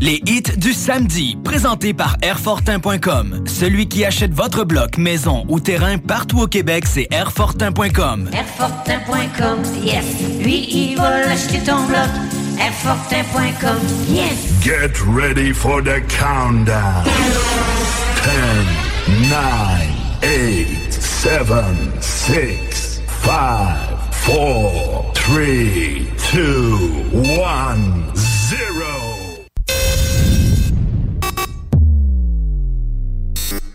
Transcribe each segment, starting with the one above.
Les hits du samedi, présentés par Airfortin.com. Celui qui achète votre bloc, maison ou terrain partout au Québec, c'est Airfortin.com. Airfortin.com, yes. Lui, il va l'acheter ton bloc. Airfortin.com, yes. Get ready for the countdown. 10, 9, 8, 7, 6, 5, 4, 3, 2, 1, 0.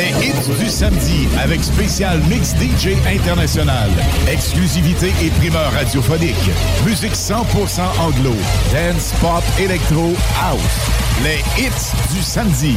Les hits du samedi avec spécial mix DJ international. Exclusivité et primeur radiophonique. Musique 100% anglo. Dance, pop, électro, house. Les hits du samedi.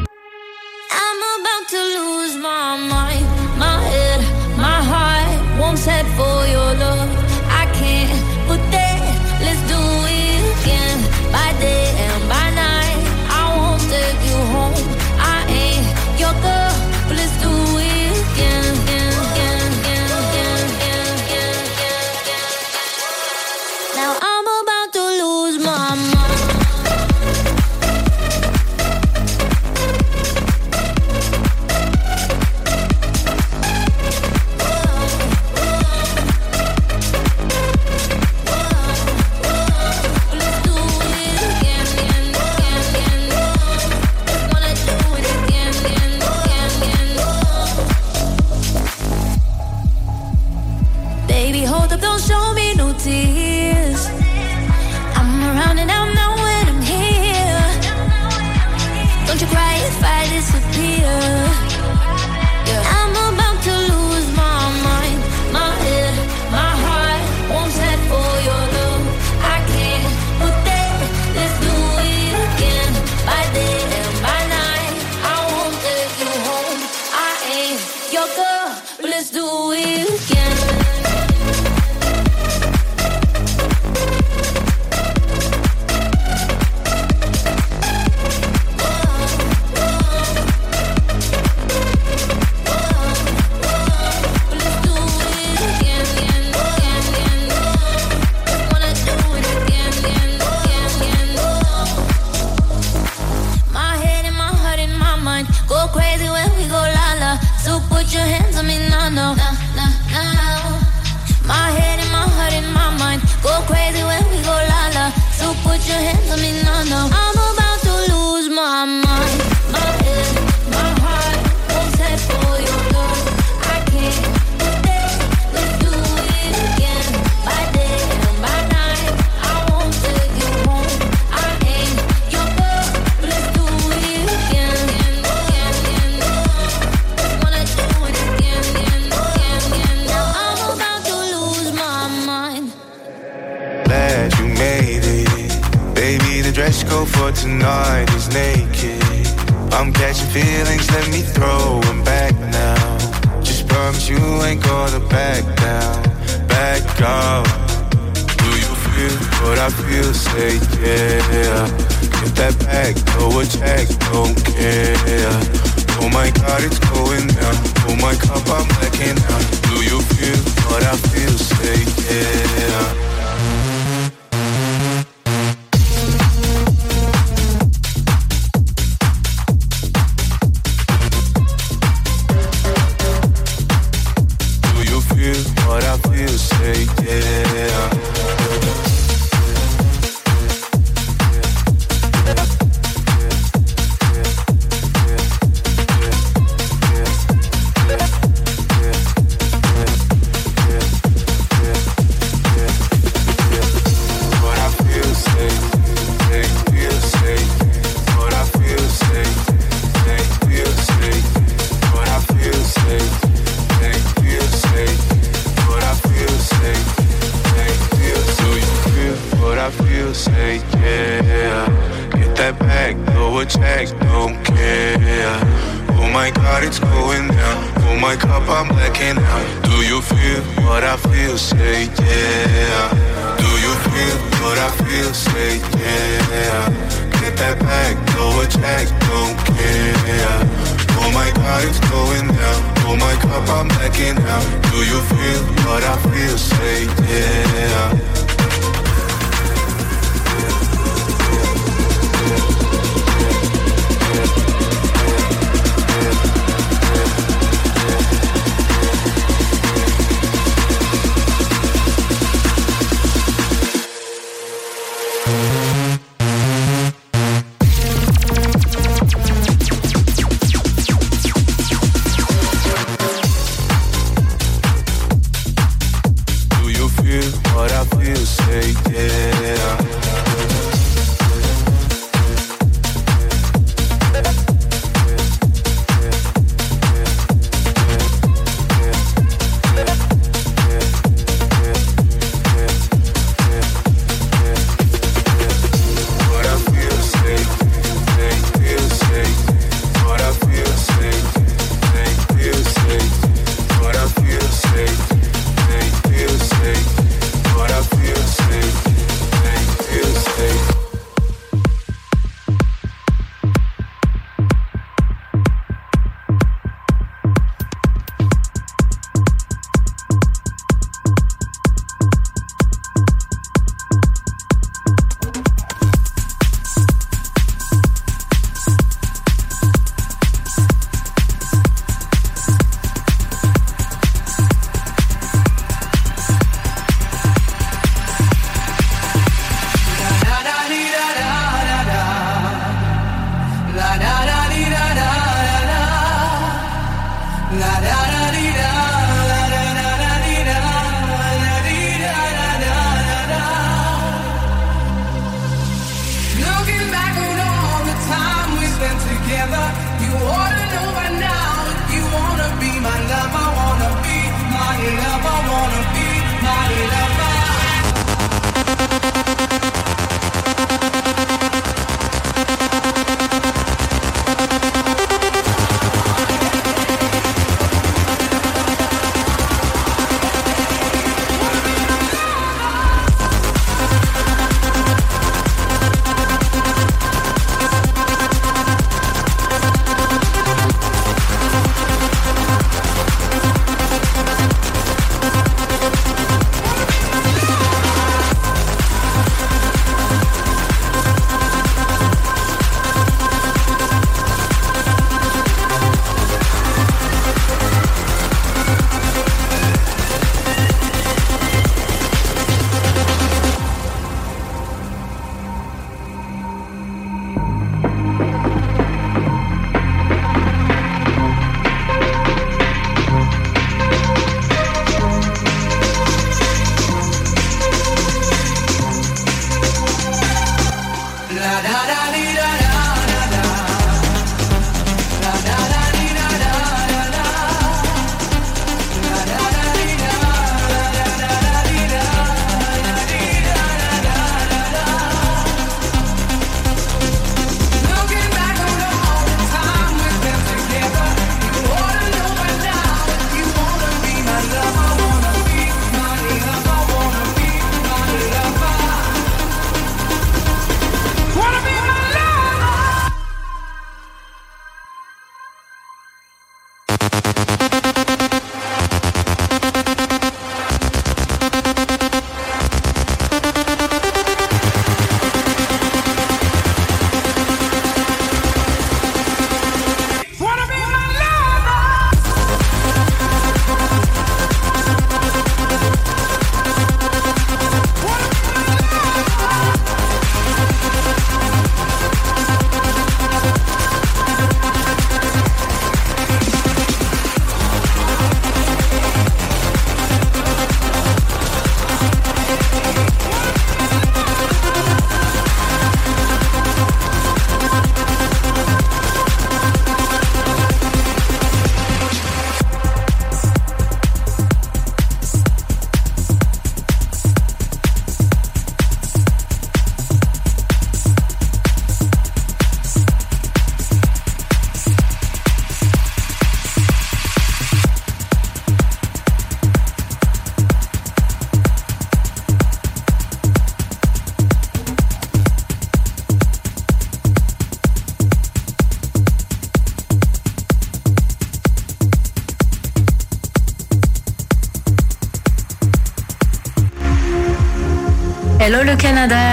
Yeah.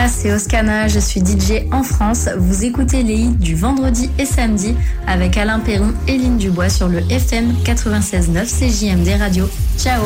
C'est Oscana, je suis DJ en France. Vous écoutez les hits du vendredi et samedi avec Alain Perron et Lynne Dubois sur le FM 96.9 CJMD Radio. Ciao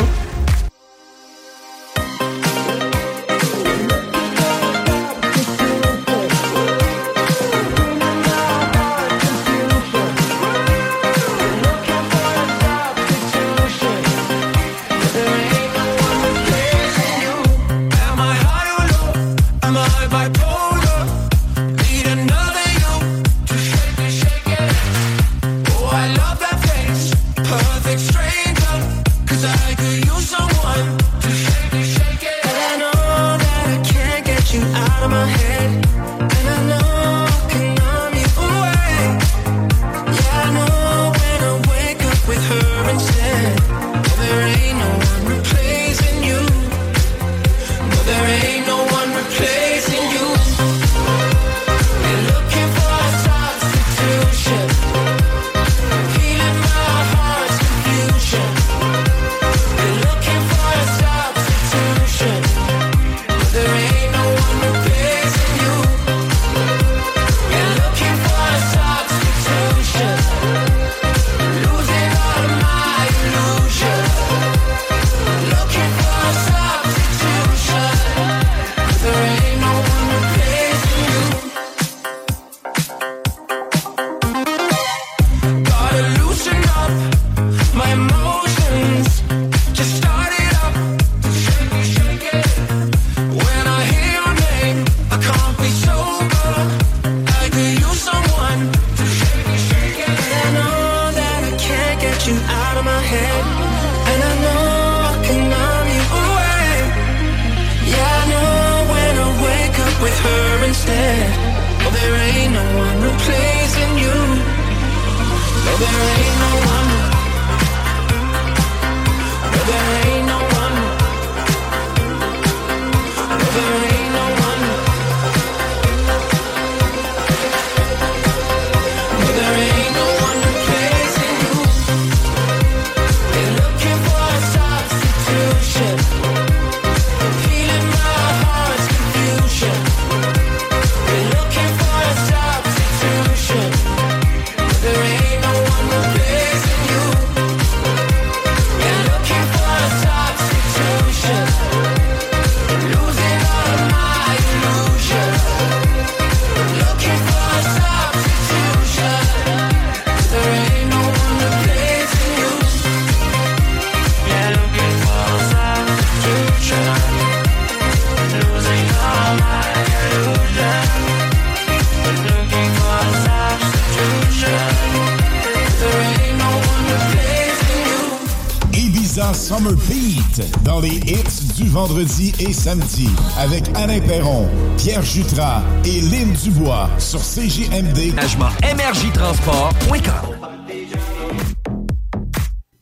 vendredis et samedi avec Alain Perron, Pierre Jutras et Lynn Dubois sur CJMD.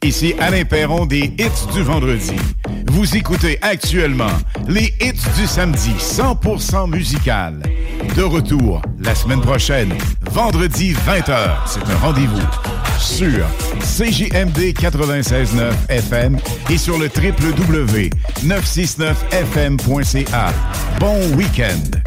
Ici Alain Perron des hits du vendredi. Vous écoutez actuellement les hits du samedi 100% musical. De retour la semaine prochaine, vendredi 20h. C'est un rendez-vous sur CJMD 96.9 FM et sur le www.969fm.ca. Bon week-end!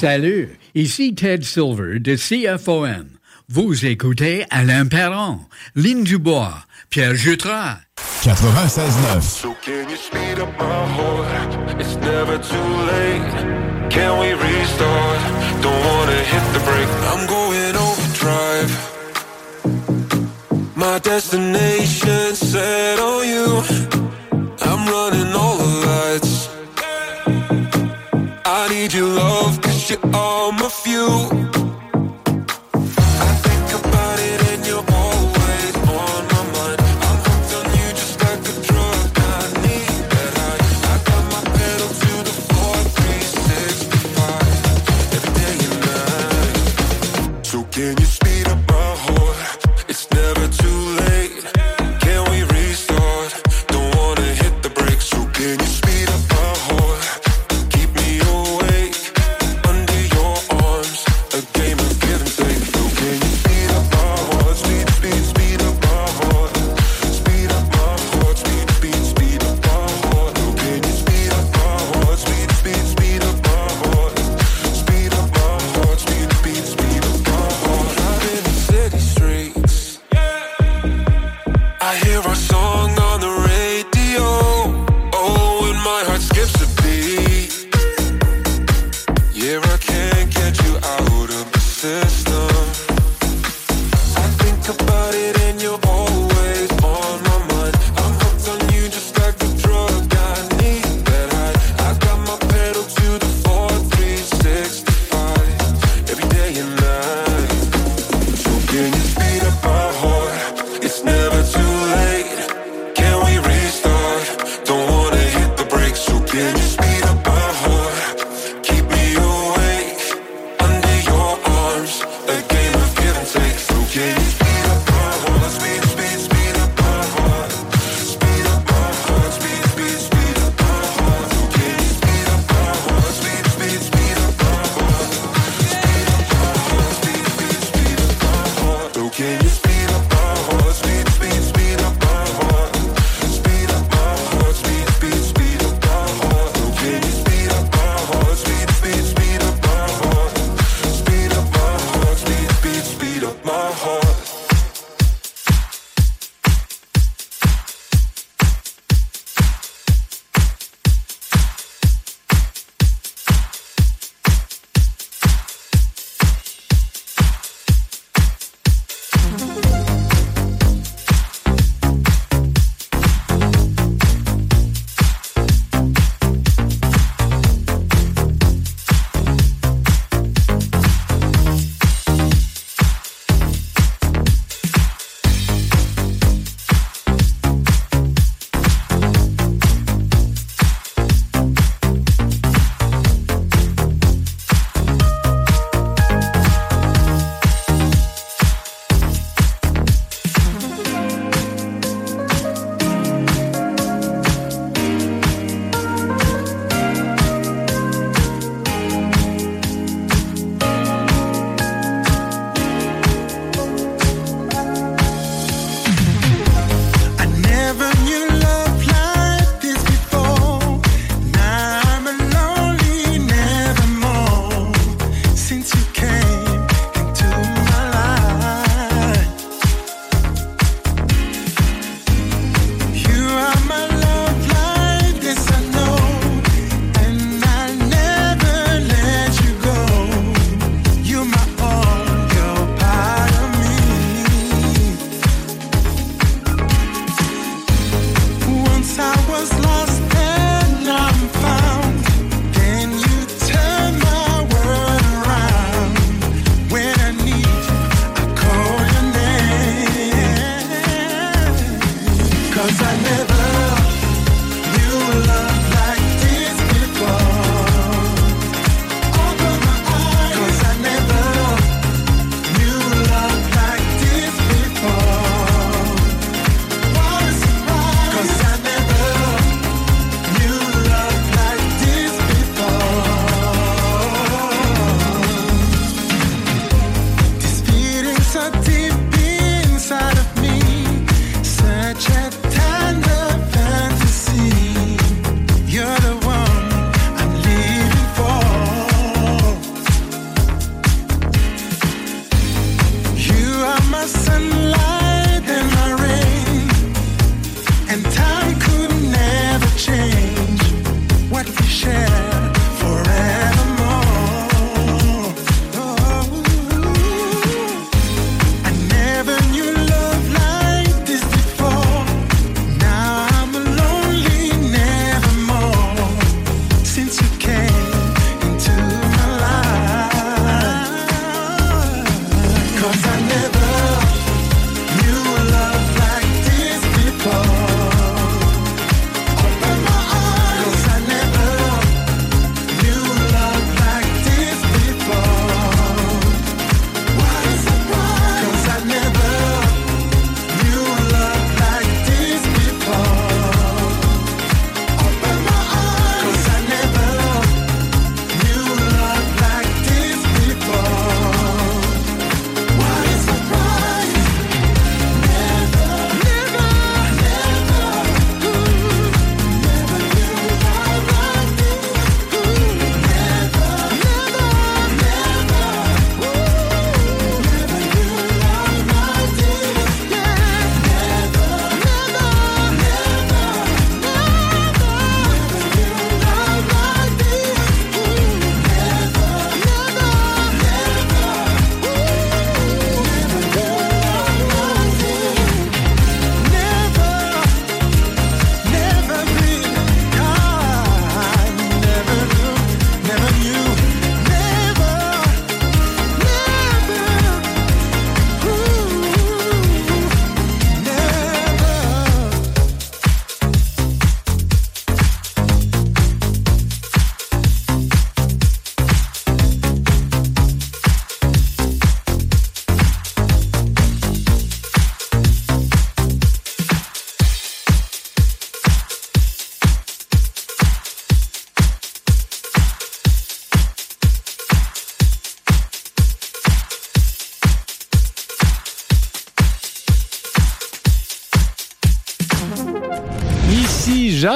Salut, ici Ted Silver de CFOM. Vous écoutez Alain Perron, Lynn Dubois, Pierre Jutras. 96.9 So can you speed up my heart? It's never too late. Can we restart? Don't wanna hit the brake. I'm going overdrive. My destination set on you. I'm running all the lights. I need you. love. you on my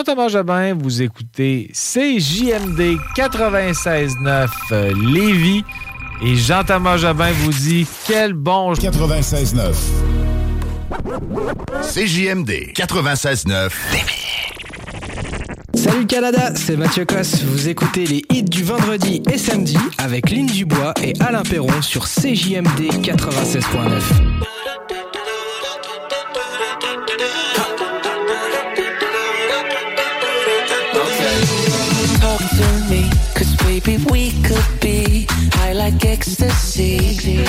Jean-Thomas Jobin, vous écoutez CJMD 96.9 euh, Lévis. Et Jean-Thomas Jobin vous dit quel bon... 96.9 CJMD 96.9 Salut Canada, c'est Mathieu Cosse. Vous écoutez les hits du vendredi et samedi avec Lynn Dubois et Alain Perron sur CJMD 96.9. baby we could be high like ecstasy.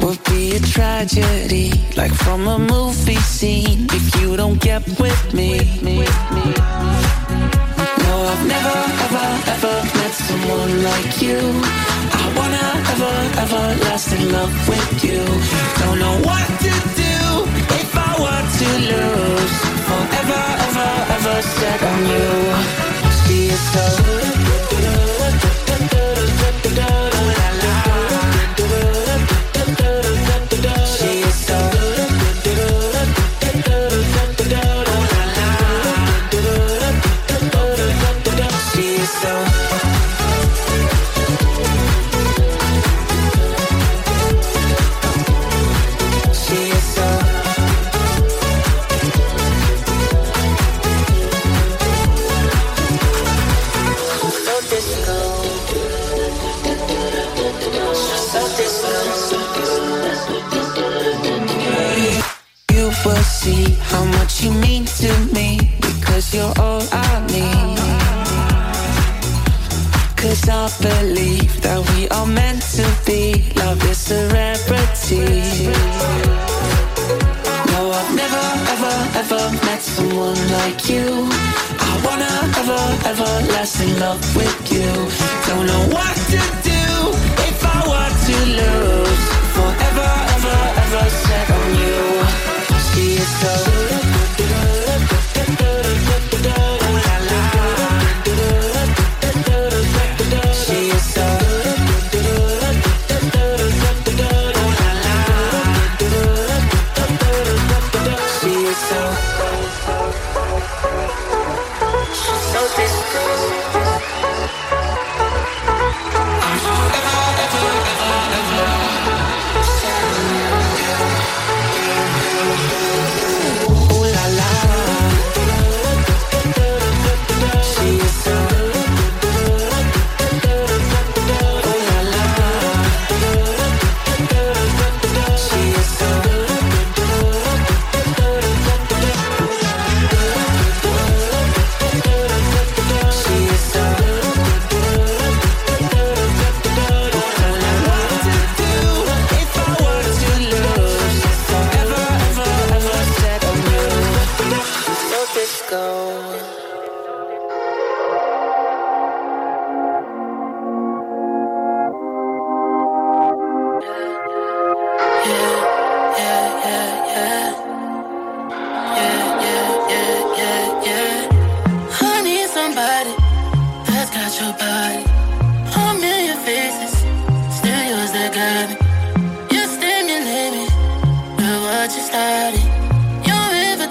Would be a tragedy, like from a movie scene, if you don't get with me. No, I've never, ever, ever met someone like you. I wanna ever, ever last in love with you. Don't know what to do if I were to lose. Forever, ever, ever set on you. You so. See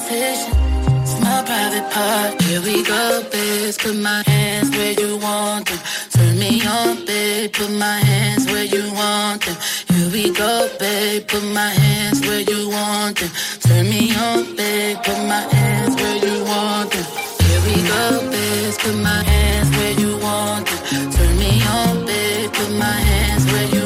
invitation, it's my private part. Here we go, babe. Put my hands where you want them. Turn me on, babe. Put my hands where you want them. Here we go, babe. Put my hands where you want them. Turn me on, babe. Put my hands where you want them. Here we go, babe. Put my hands where you want them. Turn me on, babe. Put my hands where you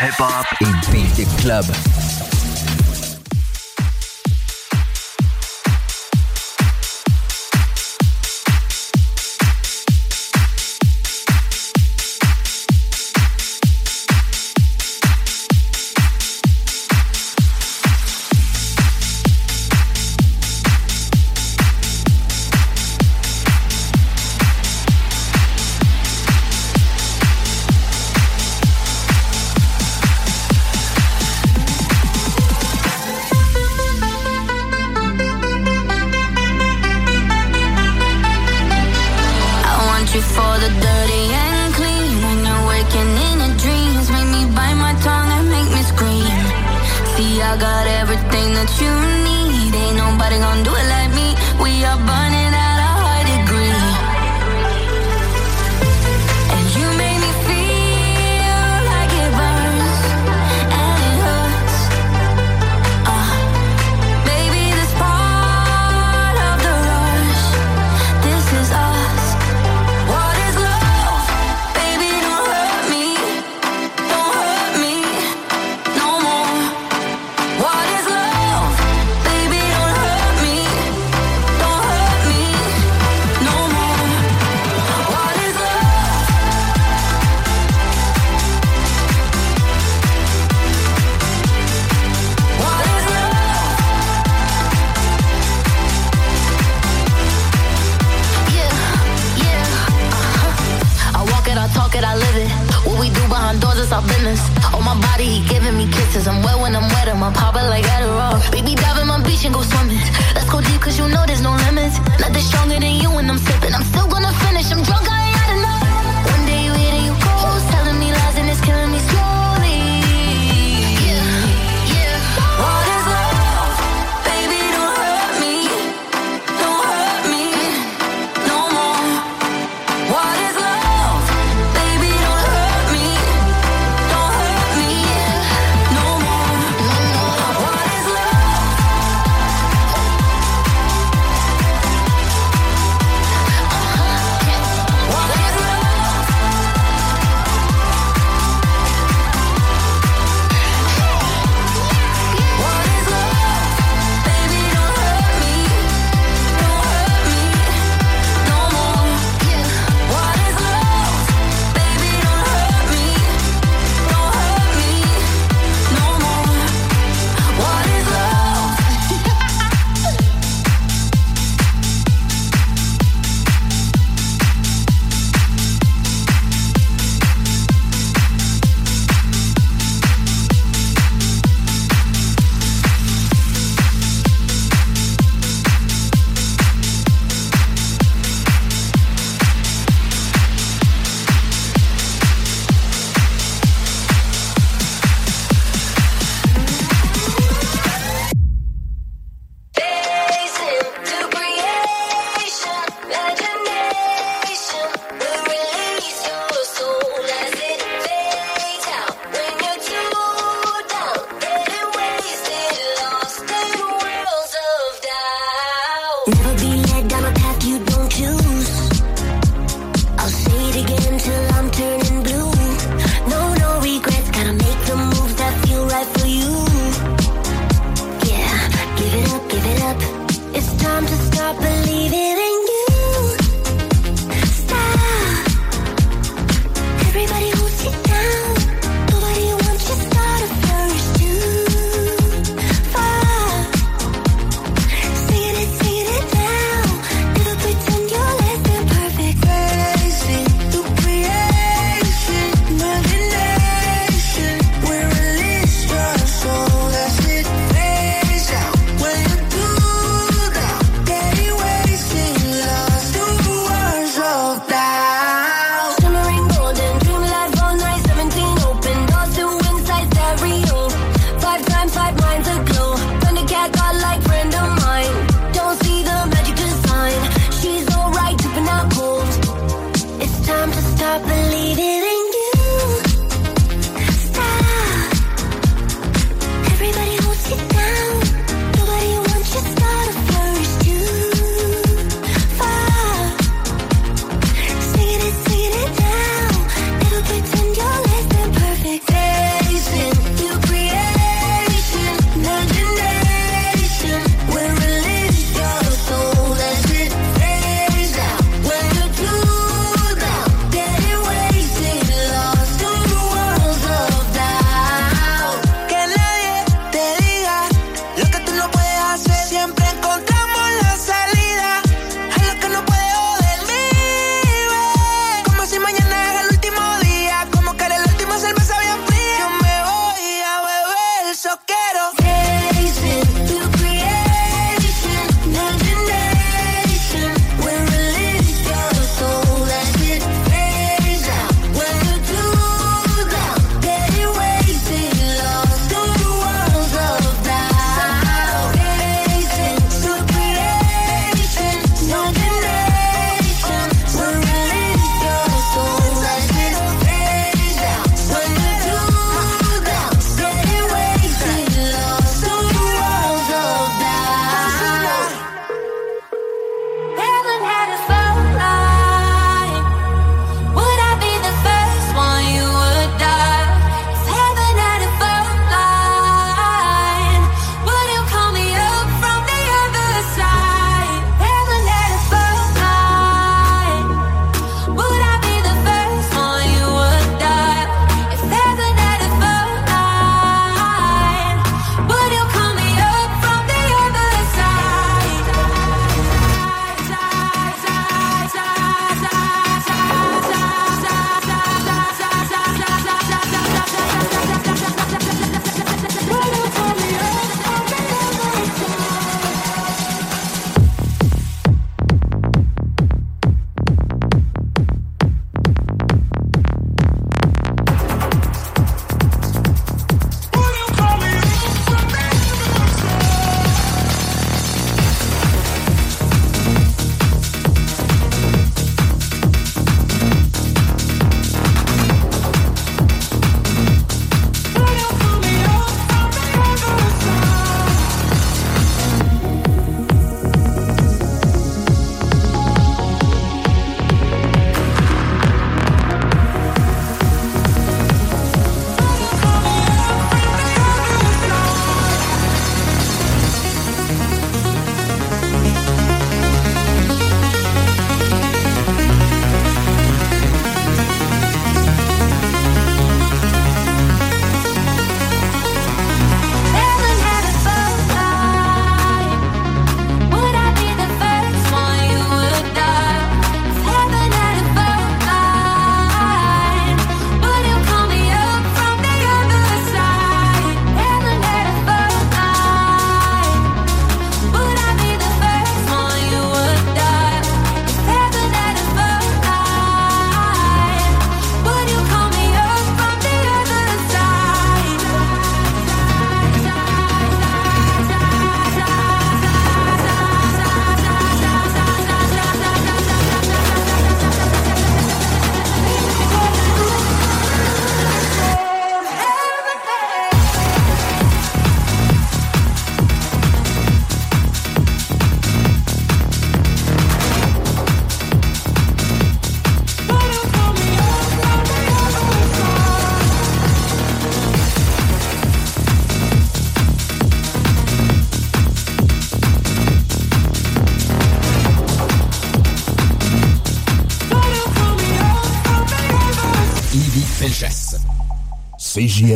rock, hip-hop et beat club.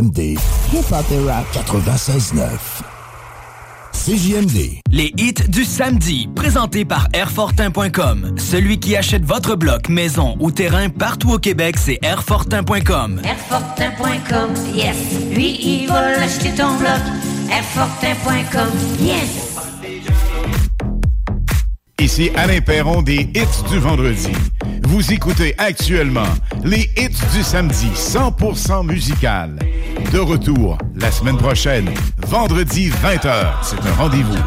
CJMD. Hip-hop et rap. 96.9. CJMD. Les hits du samedi, présentés par Airfortin.com. Celui qui achète votre bloc, maison ou terrain partout au Québec, c'est Airfortin.com. Airfortin.com, yes. Lui, il va l'acheter ton bloc. Airfortin.com, yes. Ici Alain Perron des hits du vendredi. Vous écoutez actuellement les hits du samedi 100% musical de retour la semaine prochaine, vendredi 20h. C'est un rendez-vous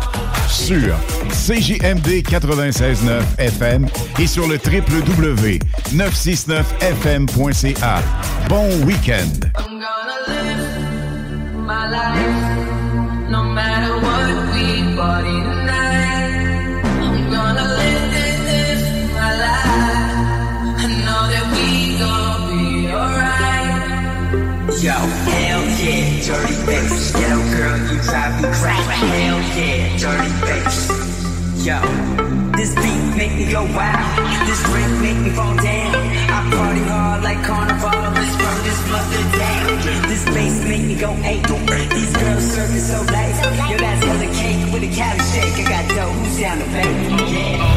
sur CJMD 96.9 FM et sur le www.969fm.ca. Bon week-end. Dirty bass. Ghetto girl, you drive me crazy. Hell yeah, dirty bass. Yo, this beat make me go wild. This drink make me fall down. I party hard like carnival. Let's burn this mother down. This bass make me go eight. These girls serving so late. Yo, that's hella cake with a cali shake. I got dough. Who's down to pay? Yeah.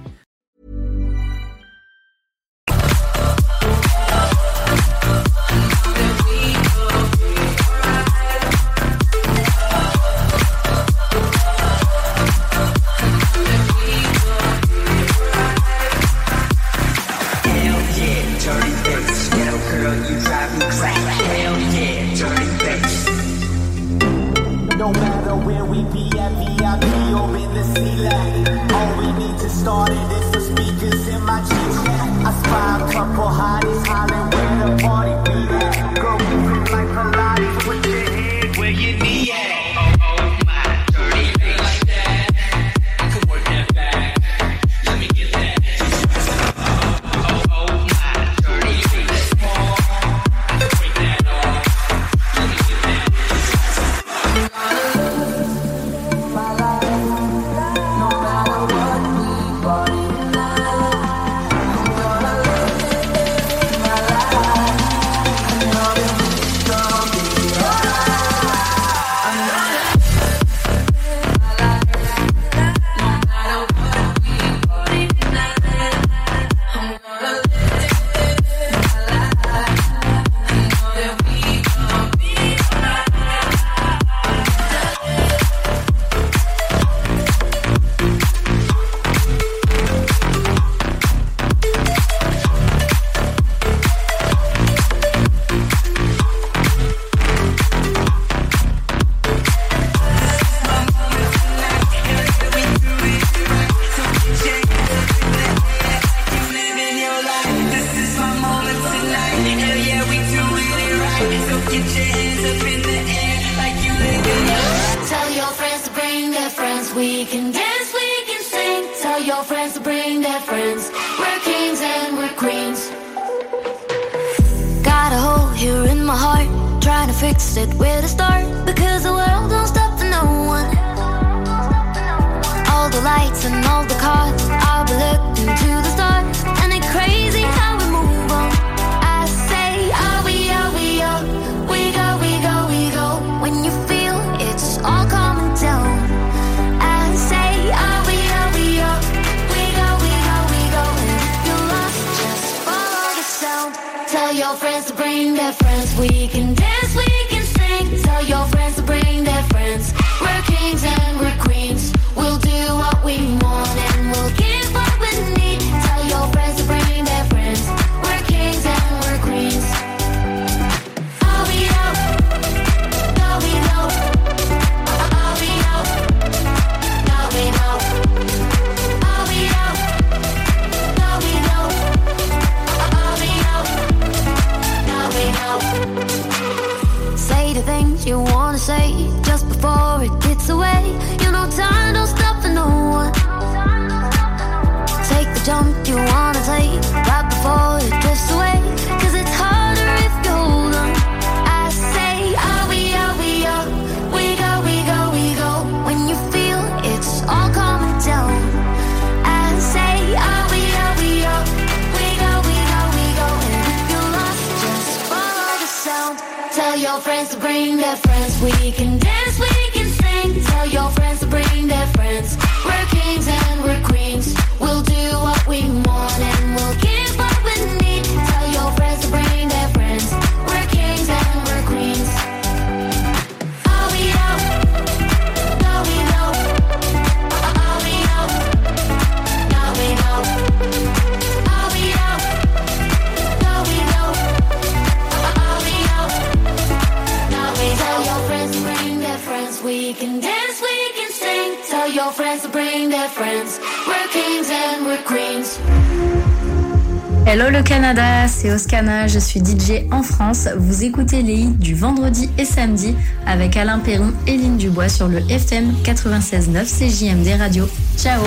je suis DJ en France. Vous écoutez les hits du vendredi et samedi avec Alain Perron et Lynn Dubois sur le FM 96.9 CJMD Radio. Ciao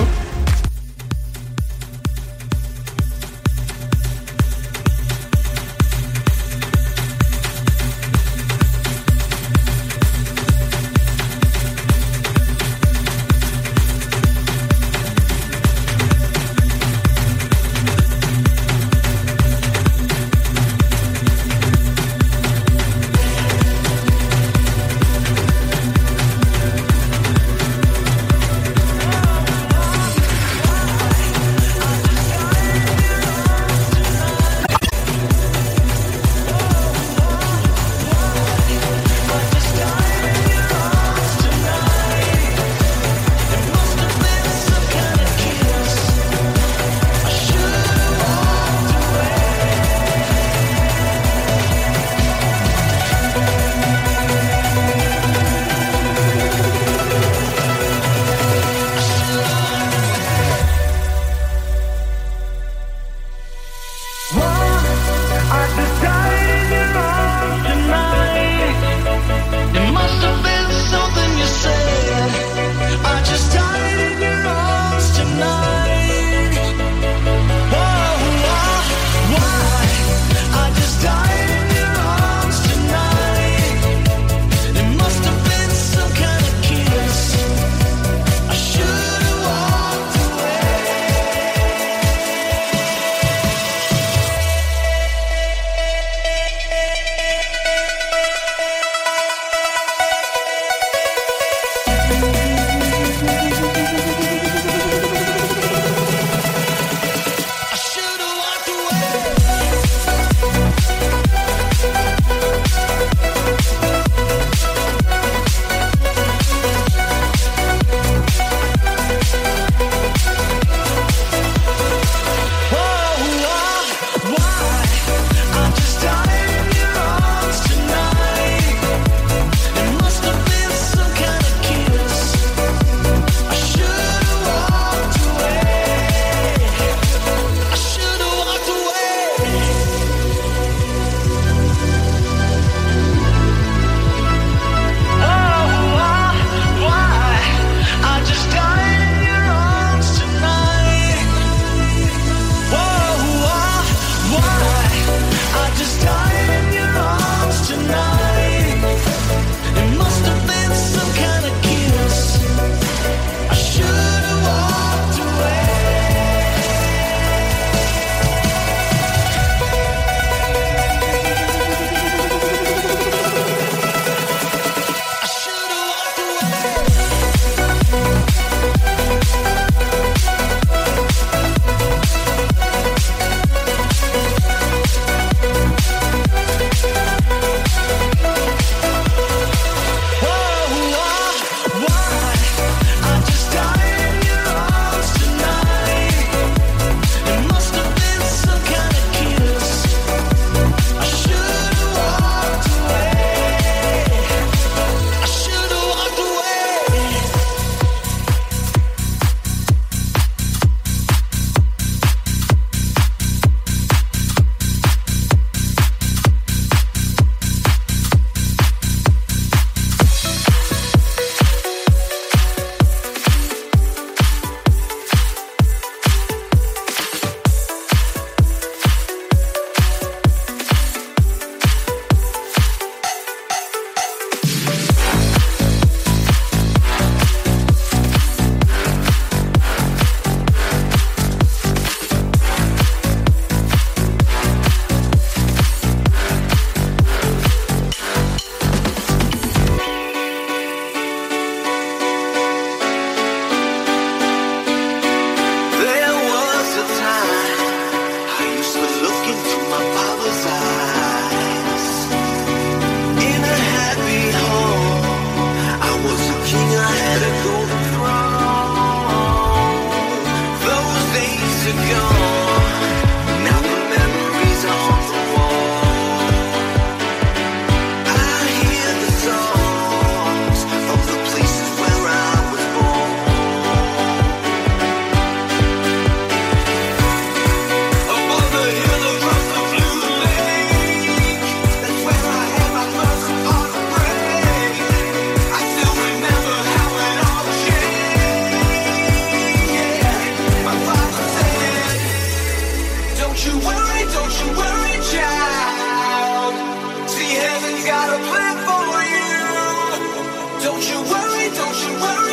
worry, don't you worry.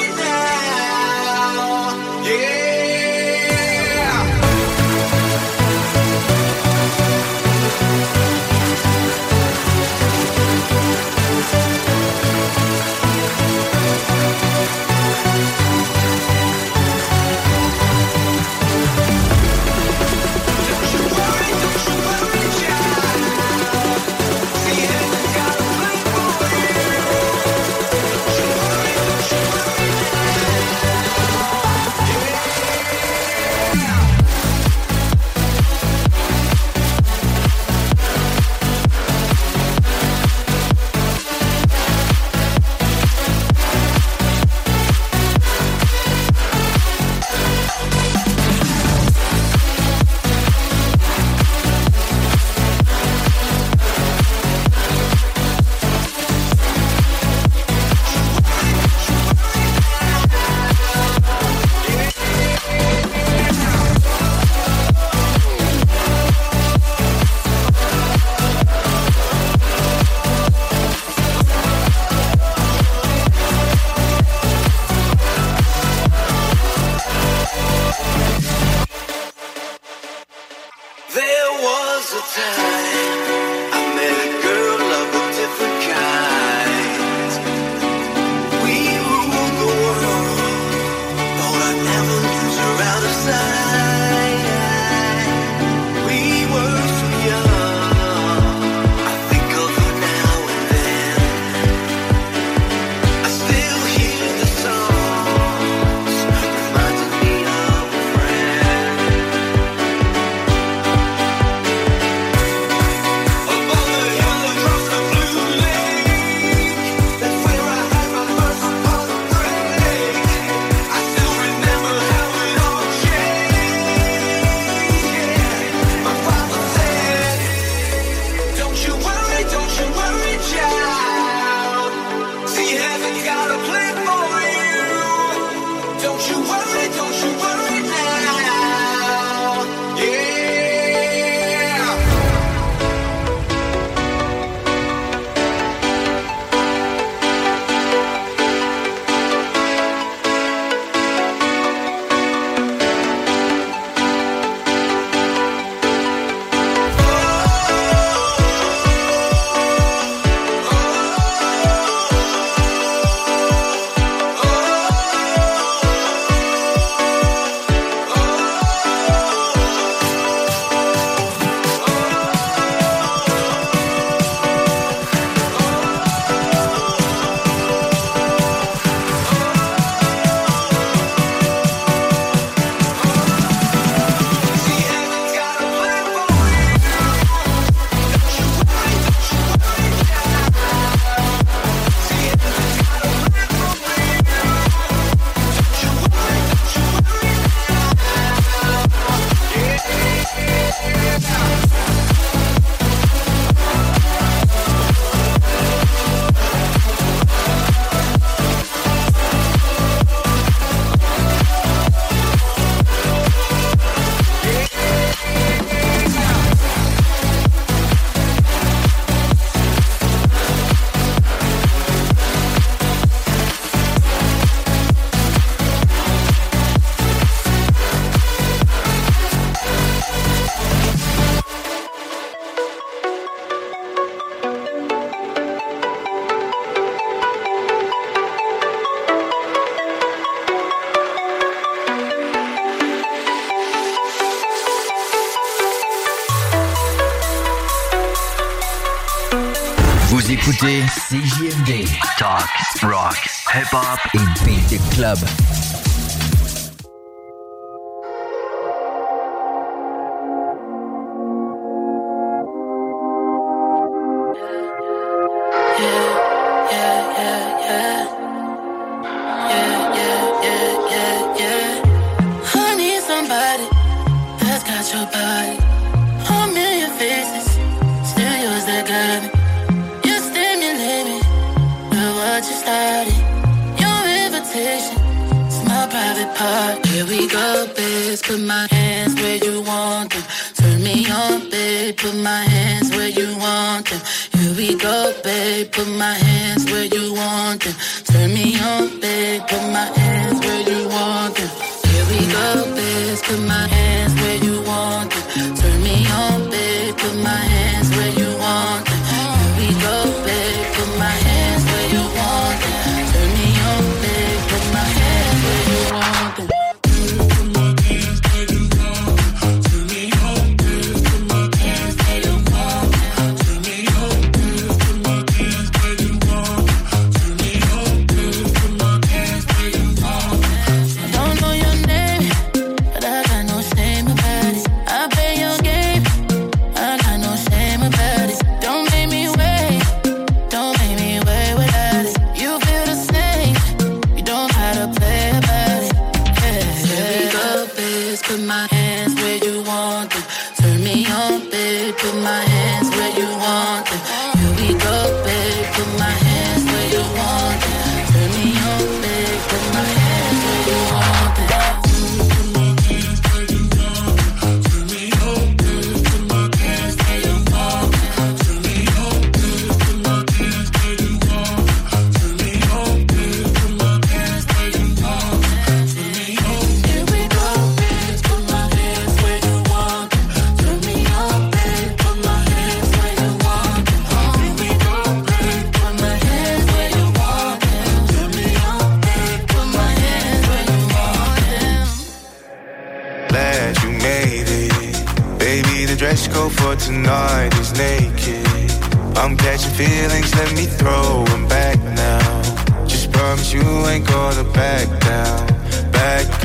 Hip Hop in Beat Club.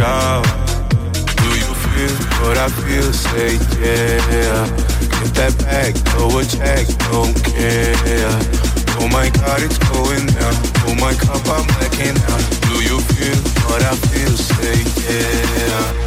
out. Do you feel what I feel? Say yeah. Get that back, throw a check, don't care. Oh my God, it's going down. Oh my cup, I'm blacking out. Do you feel what I feel? Say yeah.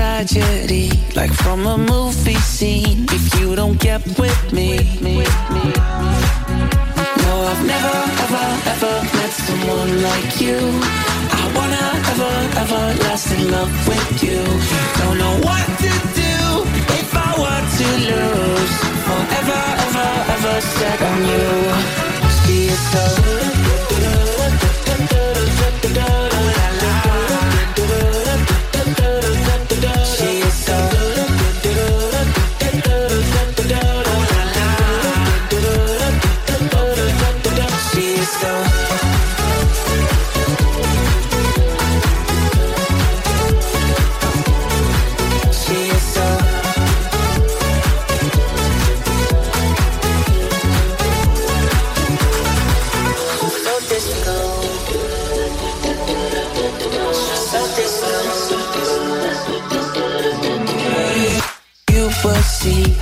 tragedy, like from a movie scene, if you don't get with me. No, I've never, ever, ever met someone like you. I wanna ever, ever last in love with you. Don't know what to do if I were to lose. Forever, ever, ever set on you. See it so.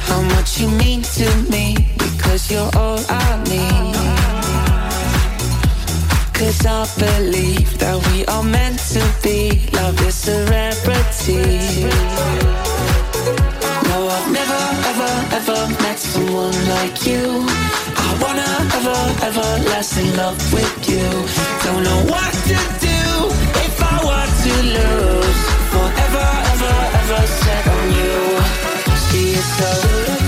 How much you mean to me because you're all I need. Cause I believe that we are meant to be. Love is a rarity. No, I've never, ever, ever met someone like you. I wanna ever, ever last in love with you. Don't know what to do if I were to lose. Forever, ever, ever set on you. See it so.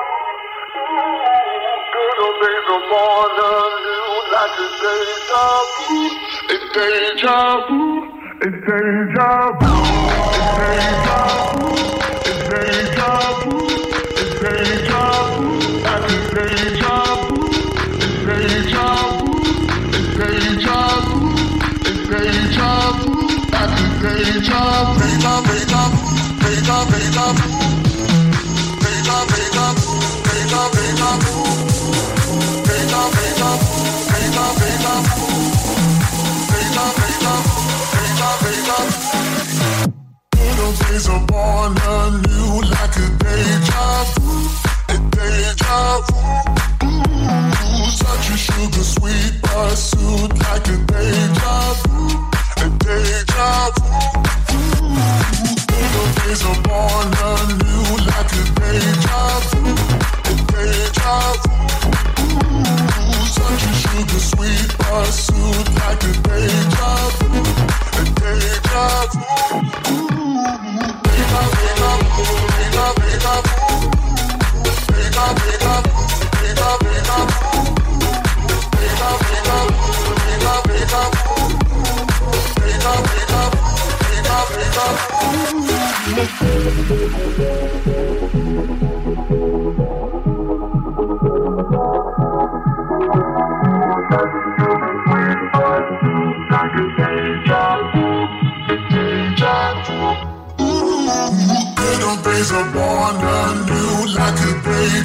made the morning new like a deja vu. It's deja vu. It's deja vu. It's deja vu. It's deja vu. It's deja vu. Like a deja vu. It's deja vu. It's deja vu. It's deja vu. Like a deja vu. Deja, deja, deja, deja, deja.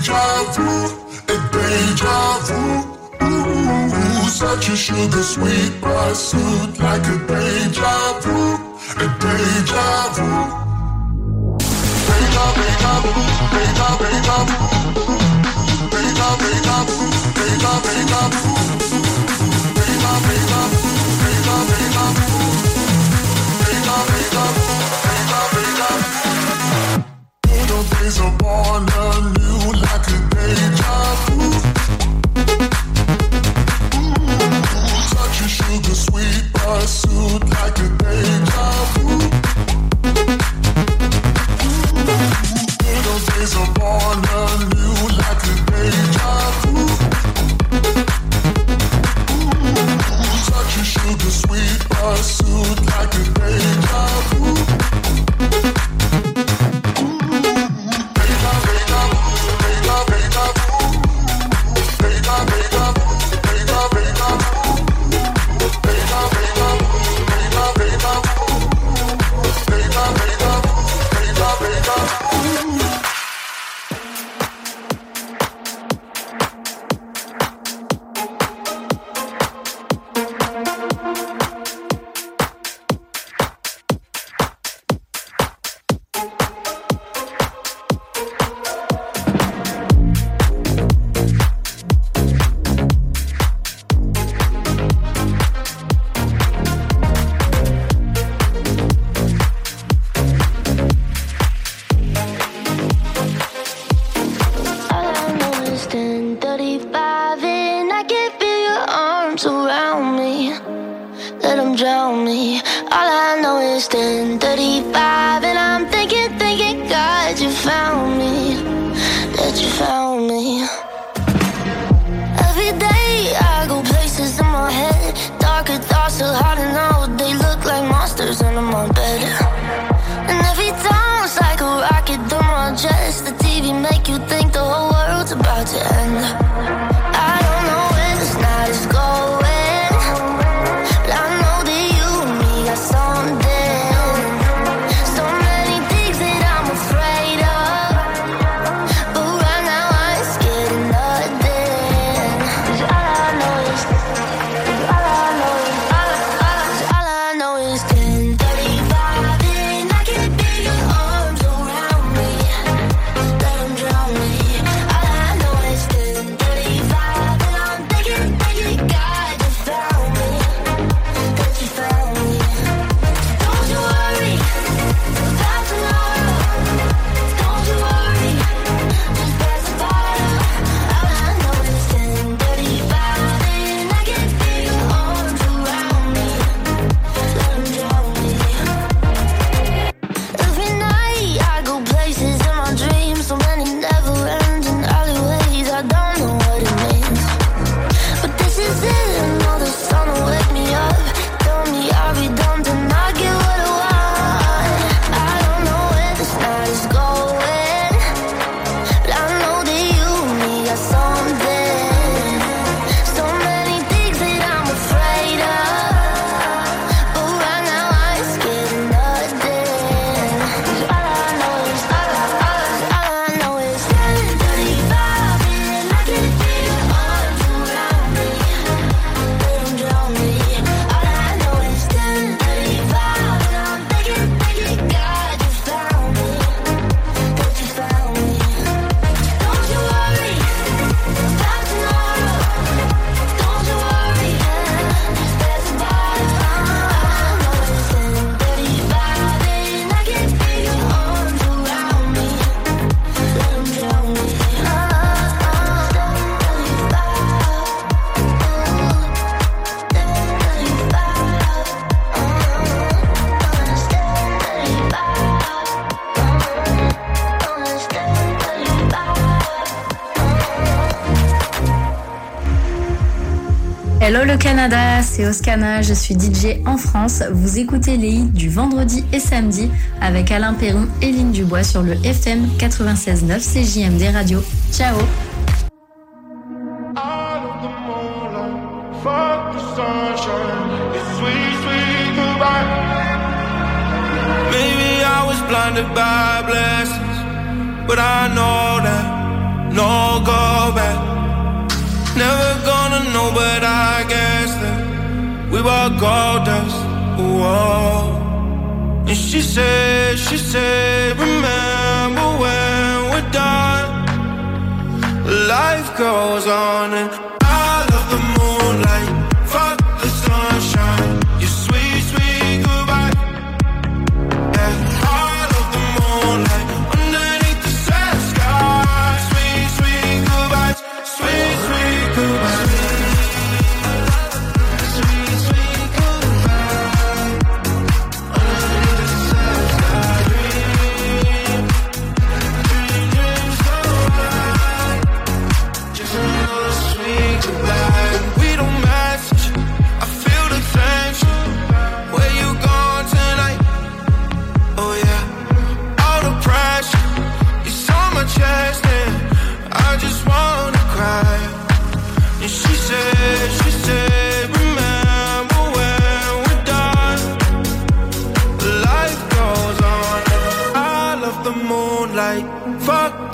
deja vu, a deja vu. Ooh, such a sugar sweet pursuit, like a deja vu, a deja vu. Deja, deja vu, deja, deja vu. Deja, deja vu, deja, deja vu. understand that Canada, c'est Oscana, je suis DJ en France. Vous écoutez les hits du vendredi et samedi avec Alain Perron et Lynn Dubois sur le FM 96.9 CJMD Radio. Ciao were gold dust. Whoa. And she said, she said, remember when we're done. Life goes on and